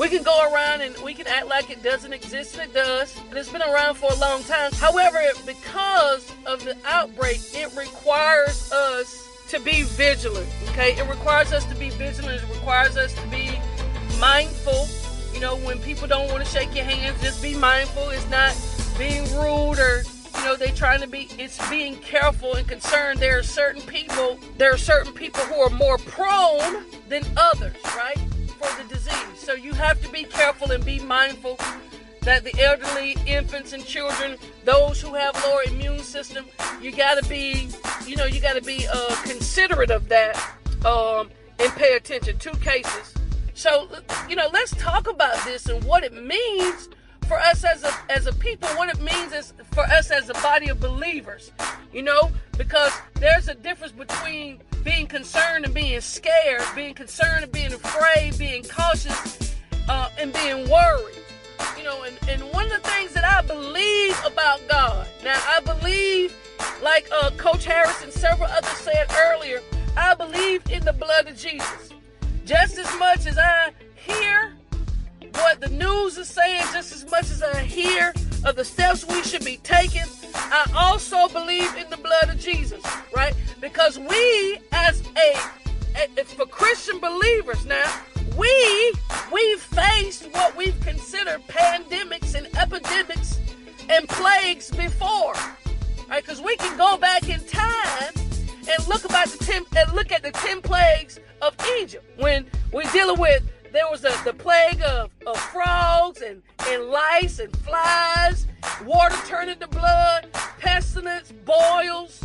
We can go around and we can act like it doesn't exist, and it does. And it's been around for a long time. However, because of the outbreak, it requires us to be vigilant. Okay, it requires us to be vigilant. It requires us to be mindful. You know, when people don't want to shake your hands, just be mindful. It's not being rude or you know they're trying to be it's being careful and concerned there are certain people there are certain people who are more prone than others right for the disease so you have to be careful and be mindful that the elderly infants and children those who have lower immune system you got to be you know you got to be uh, considerate of that um, and pay attention to cases so you know let's talk about this and what it means for us as a as a people, what it means is for us as a body of believers. You know, because there's a difference between being concerned and being scared, being concerned and being afraid, being cautious, uh, and being worried. You know, and, and one of the things that I believe about God, now I believe, like uh, Coach Harris and several others said earlier, I believe in the blood of Jesus. Just as much as I hear what the news is saying just as much as I hear of the steps we should be taking. I also believe in the blood of Jesus, right? Because we, as a, a for Christian believers now, we we've faced what we've considered pandemics and epidemics and plagues before, right? Because we can go back in time and look about the ten and look at the ten plagues of Egypt. When we're dealing with there was a, the plague of, of frogs and, and lice and flies, water turning to blood, pestilence, boils,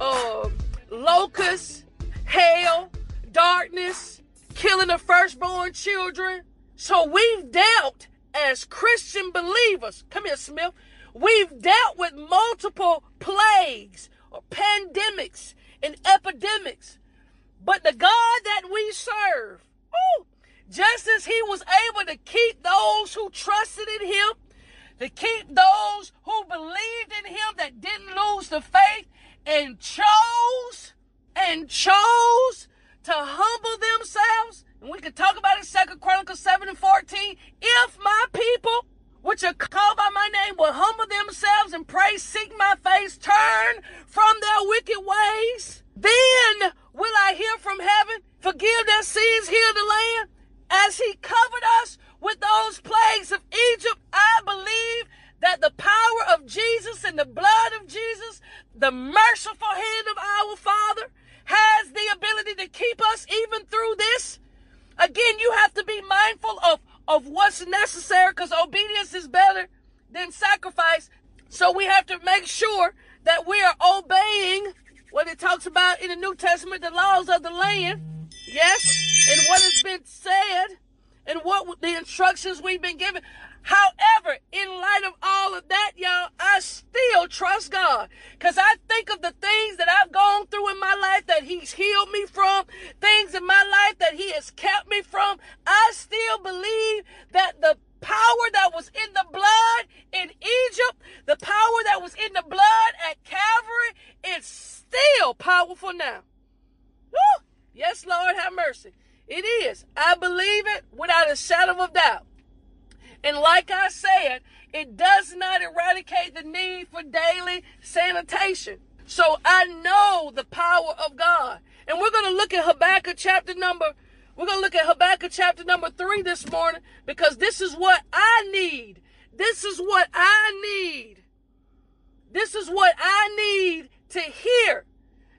uh, locusts, hail, darkness, killing the firstborn children. So we've dealt as Christian believers. Come here, Smith. We've dealt with multiple plagues or pandemics and epidemics. But the God that we serve, oh, just as he was able to keep those who trusted in him, to keep those who believed in him that didn't lose the faith and chose and chose to humble themselves. And we could talk about it Second Chronicles 7 and 14. If my people, which are called by my name, will humble themselves and pray, seek my face, turn from their wicked ways, then will I hear from heaven, forgive their sins, heal the land as he covered us with those plagues of Egypt, I believe that the power of Jesus and the blood of Jesus, the merciful hand of our Father, ability to keep us even through this. Again, you have to be mindful of, of what's necessary because obedience is better than sacrifice. So we have to make sure that we are obeying what it talks about in the New Testament, the laws of the land. Yes? and what has been said and what the instructions we've been given. However, in light of all of that, y'all, I still trust God because I think of the things that I've gone through in my life that He's healed me from, things in my life that He has kept me from. I still believe that the power that was in the blood in Egypt, the power that was in the blood at Calvary, is still powerful now. Woo! Yes, Lord, have mercy. It is. I believe it without a shadow of doubt. And like I said, it does not eradicate the need for daily sanitation. So I know the power of God. And we're going to look at Habakkuk chapter number, we're going to look at Habakkuk chapter number three this morning because this is what I need. This is what I need. This is what I need to hear.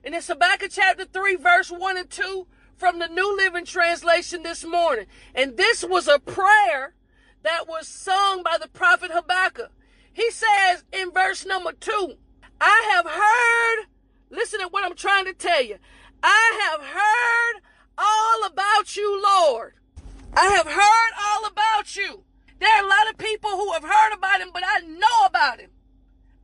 And it's Habakkuk chapter 3, verse 1 and 2 from the New Living Translation this morning. And this was a prayer that was sung by the prophet Habakkuk. He says in verse number two, I have heard, listen to what I'm trying to tell you. I have heard all about you, Lord. I have heard all about you. There are a lot of people who have heard about him, but I know about him.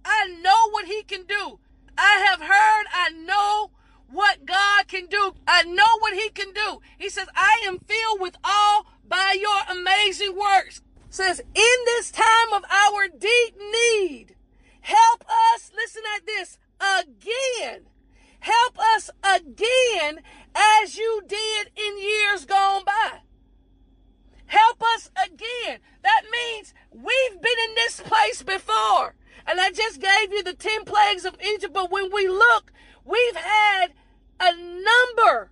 I know what he can do. I have heard, I know what God can do. I know what he can do. He says, I am filled with awe by your amazing works. Says, in this time of our deep need, help us, listen at this, again. Help us again as you did in years gone by. Help us again That means we've been in this place before. And I just gave you the 10 plagues of Egypt, but when we look, we've had a number,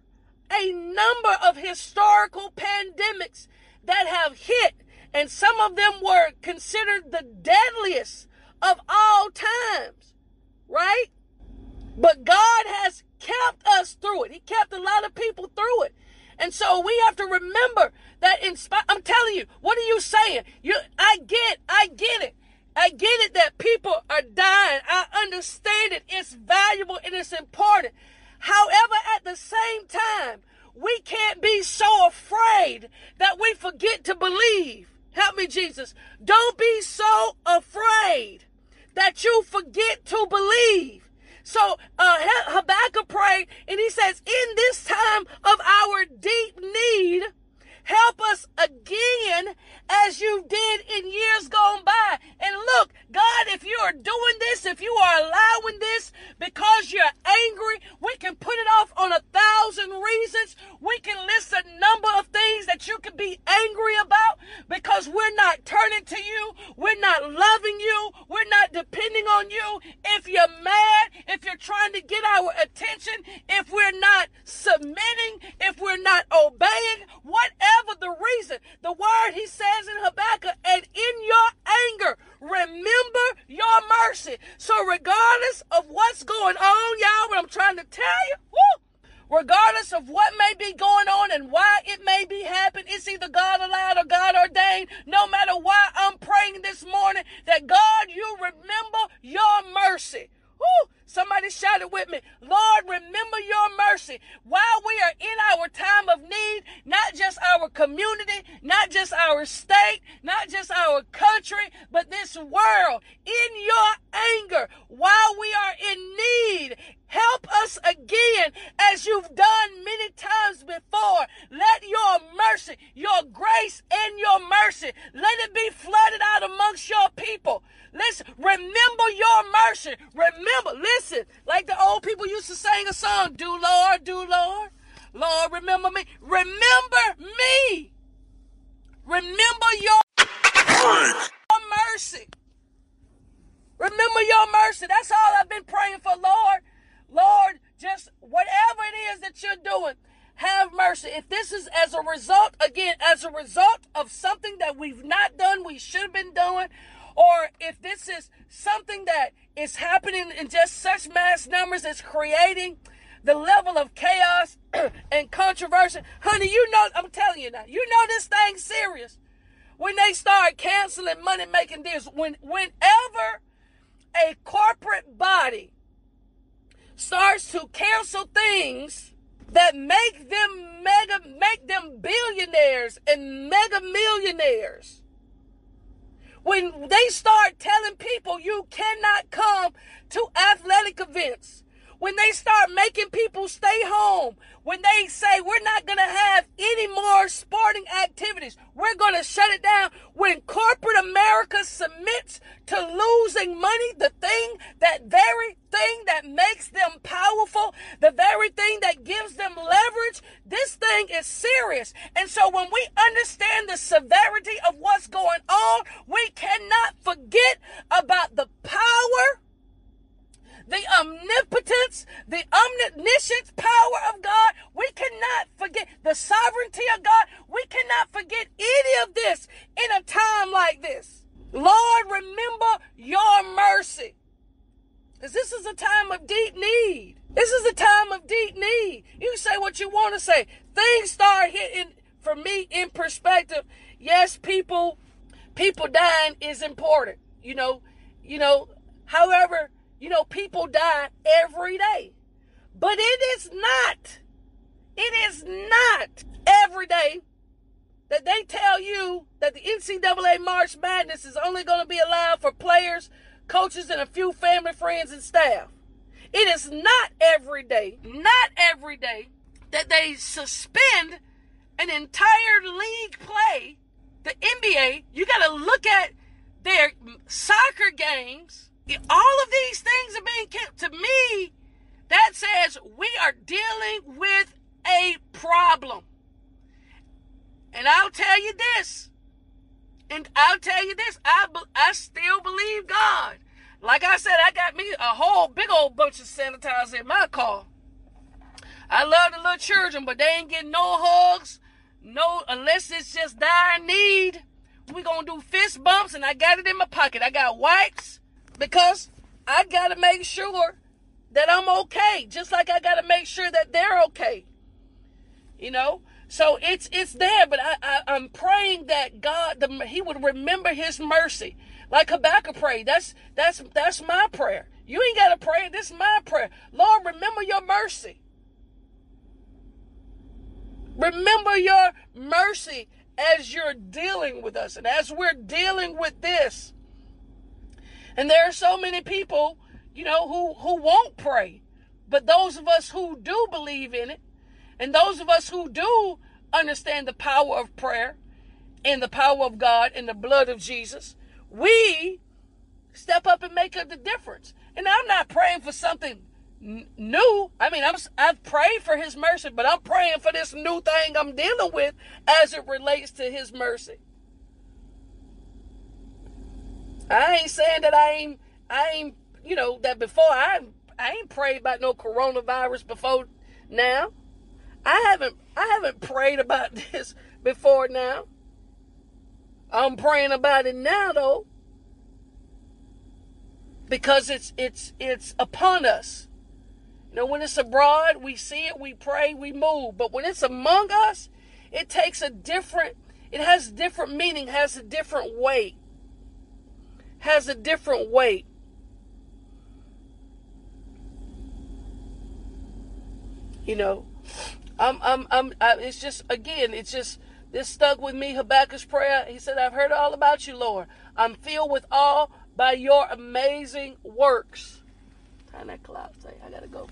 a number of historical pandemics that have hit, and some of them were considered the deadliest of all times, right? But God has kept us through it. He kept a lot of people through it. And so we have to remember that in spite, I'm telling you, what are you saying? You, I get, I get it. I get it that people are dying. I understand it. It's valuable and it's important. However, at the same time, we can't be so afraid that we forget to believe. Help me, Jesus. Don't be so afraid that you forget to believe. So uh, Habakkuk prayed, and he says, in this time of our deep need, help us again as you did in years gone by. And look, God, if you are doing this, if you are allowing this because you're angry, we can put it off on a thousand reasons. We can list a number of things that you can be angry about because we're not turning to you. We're not loving you. We're not depending on you. If you're mad, if you're trying to get our attention, if we're not submitting, if we're not obeying, whatever the reason, the word he says in Habakkuk, and in your anger, remember your mercy. So regardless of what's going on, y'all, what I'm trying to tell you, woo, regardless of what may be going on and why it may be happening, it's either God allowed or God ordained. No matter why I'm praying this morning that God, you remember your mercy. Woo! Somebody shout it with me. Lord, remember your mercy while we are in our time of need, not just our community, not just our state, not just our country, but this world. In your anger, while we are in need, help us again as you've done many times before. Let your mercy, your grace, and your mercy, let it be flooded out amongst your people. Listen, remember your mercy. Remember, listen, like the old people used to sing a song, do Lord, do Lord. Lord, remember me. Remember me. Remember your, your mercy. Remember your mercy. That's all I've been praying for, Lord. Lord, just whatever it is that you're doing, have mercy. If this is as a result, again, as a result of something that we've not done, we should have been doing, or if this is something that is happening in just such mass numbers, it's creating the level of chaos and controversy. Honey, you know, I'm telling you now, you know this thing's serious. When they start canceling money making deals, when whenever a corporate body starts to cancel things that make them mega make them billionaires and mega millionaires. When they start telling people you cannot come to athletic events, when they start making people stay home, when they say we're not going to have any more sporting activities, we're going to shut it down. When corporate America submits to losing money, the thing, that very thing that makes them powerful, the very thing that gives them leverage, this thing is serious. And so when we understand the severity of what's going on, we cannot forget about the power the omnipotence, the omniscience power of God. We cannot forget the sovereignty of God. We cannot forget any of this in a time like this. Lord, remember your mercy. Because this is a time of deep need. This is a time of deep need. You say what you want to say. Things start hitting for me in perspective. Yes, people, people dying is important. You know, you know, however, you know, people die every day. But it is not, it is not every day that they tell you that the NCAA March Madness is only going to be allowed for players, coaches, and a few family, friends, and staff. It is not every day, not every day, that they suspend an entire league play. The NBA, you got to look at their soccer games all of these things are being kept to me that says we are dealing with a problem and i'll tell you this And I'll tell you this, I, I still believe God. Like I said, I got me a whole big old bunch of sanitizer in my car. I love the little children, but they ain't getting no hugs, no, unless it's just dire need. We gonna do fist bumps, and I got it in my pocket. I got wipes because I gotta make sure that I'm okay, just like I gotta make sure that they're okay. You know, so it's it's there, but I, I am praying that God the, He would remember His mercy, like Habakkuk prayed. That's that's that's my prayer. You ain't got to pray. This is my prayer. Lord, remember your mercy. Remember your mercy as you're dealing with us and as we're dealing with this. And there are so many people, you know, who who won't pray. But those of us who do believe in it, and those of us who do understand the power of prayer and the power of God and the blood of Jesus, we step up and make up the difference. And I'm not praying for something new. I mean, I'm I've prayed for His mercy, but I'm praying for this new thing I'm dealing with as it relates to His mercy. I ain't saying that I ain't I ain't you know that before I I ain't prayed about no coronavirus before now. I haven't I haven't prayed about this before now. I'm praying about it now though. Because it's it's it's upon us. You know, when it's abroad, we see it, we pray, we move. But when it's among us, it takes a different, it has different meaning, has a different weight. Has a different weight. You know, I'm, I'm, I'm, I, it's just, again, it's just, this stuck with me, Habakkuk's prayer. He said, I've heard all about you, Lord. I'm filled with awe by your amazing works. Time that cloud say, I gotta go.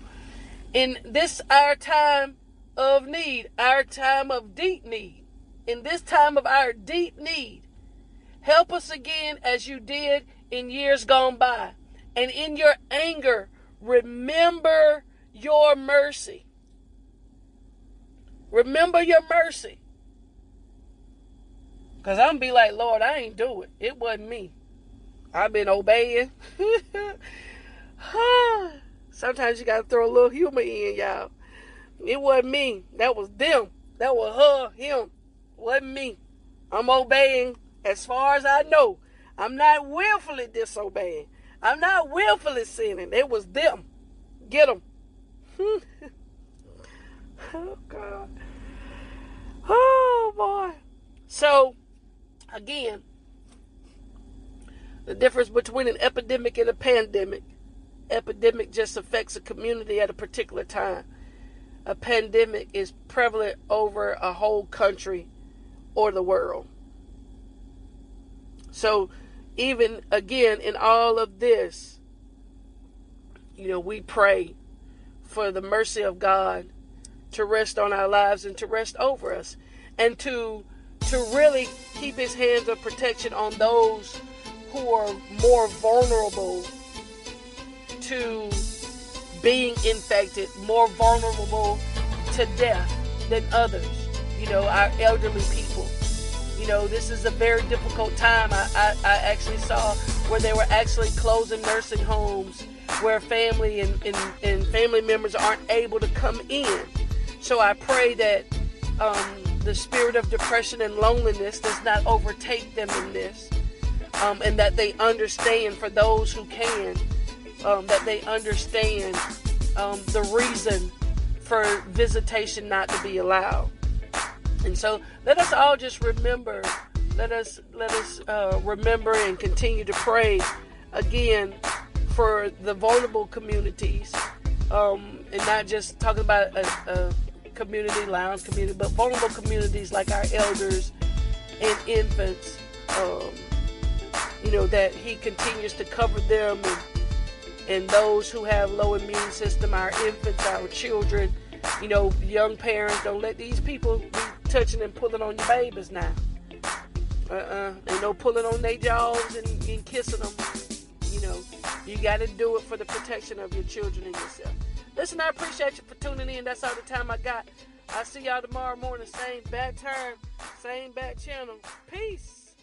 In this our time of need, our time of deep need, in this time of our deep need, help us again as you did in years gone by. And in your anger, remember your mercy. Remember your mercy. Because I'm going to be like, Lord, I ain't do it. It wasn't me. I've been obeying. Sometimes you gotta throw a little humor in, y'all. It wasn't me. That was them. That was her, him. Wasn't me. I'm obeying as far as I know. I'm not willfully disobeying. I'm not willfully sinning. It was them. Get them. oh, God. Oh boy. So again, the difference between an epidemic and a pandemic. Epidemic just affects a community at a particular time. A pandemic is prevalent over a whole country or the world. So, even again, in all of this, you know, we pray for the mercy of God to rest on our lives and to rest over us and to to really keep his hands of protection on those who are more vulnerable to being infected, more vulnerable to death than others. You know, our elderly people. You know, this is a very difficult time. I, I, I actually saw where they were actually closing nursing homes where family and, and, and family members aren't able to come in so I pray that um, the spirit of depression and loneliness does not overtake them in this, um, and that they understand for those who can, um, that they understand um, the reason for visitation not to be allowed. And so let us all just remember, let us let us uh, remember and continue to pray again for the vulnerable communities, um, and not just talking about a, a community, lounge community, but vulnerable communities like our elders and infants. Um, you know that He continues to cover them and and those who have low immune system, our infants, our children. You know, young parents don't let these people be touching and pulling on your babies now. Uh-uh. Ain't no pulling on their jaws and, and kissing them. You know, you got to do it for the protection of your children and yourself. Listen, I appreciate you for tuning in. That's all the time I got. I'll see y'all tomorrow morning. Same bad time, same bad channel. Peace.